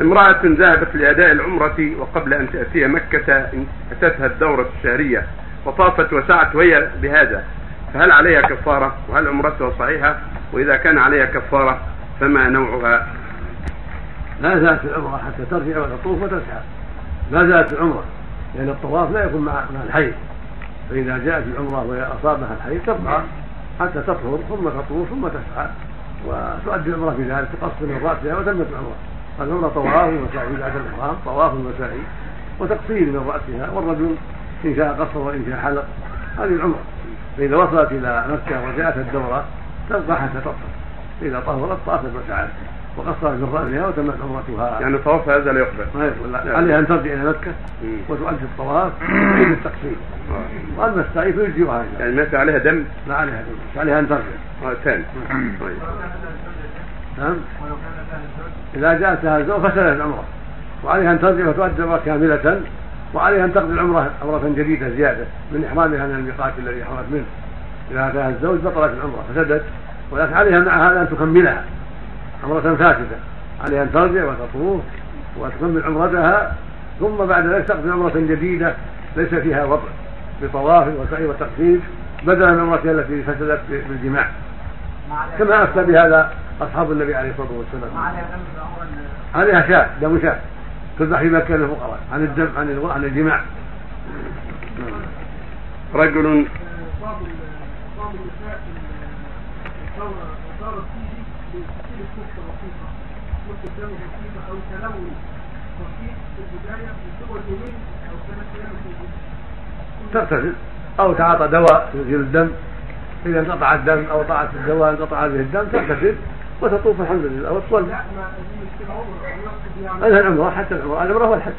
امرأة ذهبت لأداء العمرة وقبل أن تأتي مكة أتتها الدورة الشهرية وطافت وسعت وهي بهذا. فهل عليها كفارة؟ وهل عمرتها صحيحة؟ وإذا كان عليها كفارة فما نوعها؟ لا زالت العمرة حتى ترجع وتطوف وتسعى. لا زالت العمرة لأن الطواف لا يكون مع الحي. فإذا جاءت العمرة وأصابها الحي تبقى حتى تطهر ثم تطوف ثم تسعى. وتؤدي العمرة في ذلك تقصر من رأسها وتمت العمرة. العمرة طواف وسعي بعد الإحرام؟ طواف وسعي وتقصير من رأسها والرجل إن شاء قصر وإن شاء حلق. هذه العمرة فإذا وصلت إلى مكة وجاءت الدورة تبقى حتى تطهر. إذا طهرت طافت وسعت وقصرت من رأسها وتمت عمرتها. يعني طواف هذا لا يقبل. ما يقبل عليها أن ترجع إلى مكة وتؤدي الطواف وتعيد التقصير. وأما السعي فيجزئها يعني ما عليها دم؟ لا عليها دم. عليها أن ترجع. آه، ثاني طيب. نعم. إذا جاءت لها الزوج فسدت العمرة وعليها أن ترجع وتؤدي العمرة كاملة وعليها أن تقضي العمرة عمرة جديدة زيادة من إحرامها من الميقات الذي حرمت منه. إذا أتاها الزوج بطلت العمرة فسدت. ولكن عليها مع هذا أن تكملها. عمرة فاسدة. عليها أن ترجع وتطوف وتكمل عمرتها ثم بعد ذلك تقضي عمرة جديدة ليس فيها وضع بطواف وسعي وتقسيم بدلا من عمرتها التي فسدت بالجماع. كما أفتى بهذا أصحاب النبي عليه الصلاة والسلام. عليها شاة دم شاة تذبح في مكه للفقراء عن الدم عن عن الجماع. رجل أو تلون رقيق في يومين ثلاث في تغتسل أو تعاطى دواء تزيل الدم. إذا انقطع الدم أو طاعت الدواء انقطع به الدم تغتسل. وتطوف الحمد لله وتصلي هذا العمرة حتى العمرة. العمرة هو الحج.